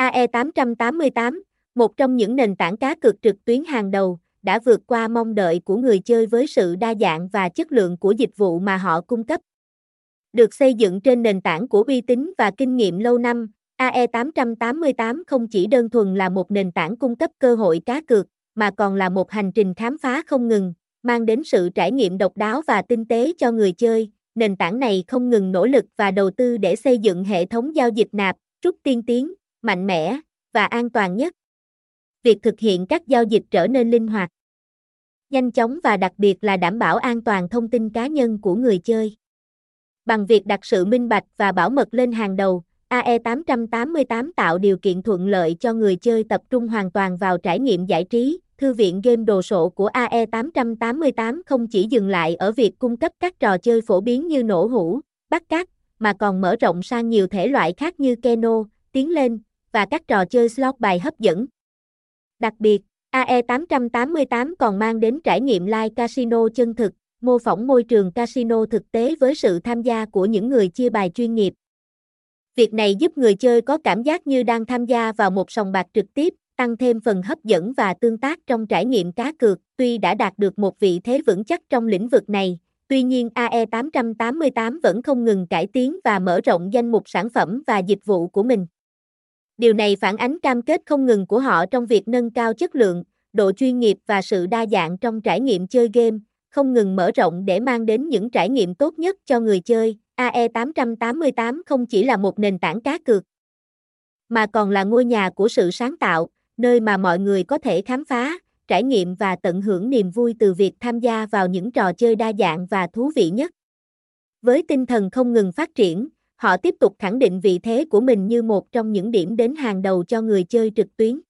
AE888, một trong những nền tảng cá cược trực tuyến hàng đầu, đã vượt qua mong đợi của người chơi với sự đa dạng và chất lượng của dịch vụ mà họ cung cấp. Được xây dựng trên nền tảng của uy tín và kinh nghiệm lâu năm, AE888 không chỉ đơn thuần là một nền tảng cung cấp cơ hội cá cược, mà còn là một hành trình khám phá không ngừng, mang đến sự trải nghiệm độc đáo và tinh tế cho người chơi. Nền tảng này không ngừng nỗ lực và đầu tư để xây dựng hệ thống giao dịch nạp, rút tiên tiến, mạnh mẽ và an toàn nhất. Việc thực hiện các giao dịch trở nên linh hoạt, nhanh chóng và đặc biệt là đảm bảo an toàn thông tin cá nhân của người chơi. Bằng việc đặt sự minh bạch và bảo mật lên hàng đầu, AE888 tạo điều kiện thuận lợi cho người chơi tập trung hoàn toàn vào trải nghiệm giải trí. Thư viện game đồ sộ của AE888 không chỉ dừng lại ở việc cung cấp các trò chơi phổ biến như nổ hũ, bắt cát, mà còn mở rộng sang nhiều thể loại khác như keno, tiến lên, và các trò chơi slot bài hấp dẫn. Đặc biệt, AE888 còn mang đến trải nghiệm live casino chân thực, mô phỏng môi trường casino thực tế với sự tham gia của những người chia bài chuyên nghiệp. Việc này giúp người chơi có cảm giác như đang tham gia vào một sòng bạc trực tiếp, tăng thêm phần hấp dẫn và tương tác trong trải nghiệm cá cược. Tuy đã đạt được một vị thế vững chắc trong lĩnh vực này, tuy nhiên AE888 vẫn không ngừng cải tiến và mở rộng danh mục sản phẩm và dịch vụ của mình. Điều này phản ánh cam kết không ngừng của họ trong việc nâng cao chất lượng, độ chuyên nghiệp và sự đa dạng trong trải nghiệm chơi game, không ngừng mở rộng để mang đến những trải nghiệm tốt nhất cho người chơi. AE888 không chỉ là một nền tảng cá cược, mà còn là ngôi nhà của sự sáng tạo, nơi mà mọi người có thể khám phá, trải nghiệm và tận hưởng niềm vui từ việc tham gia vào những trò chơi đa dạng và thú vị nhất. Với tinh thần không ngừng phát triển, họ tiếp tục khẳng định vị thế của mình như một trong những điểm đến hàng đầu cho người chơi trực tuyến.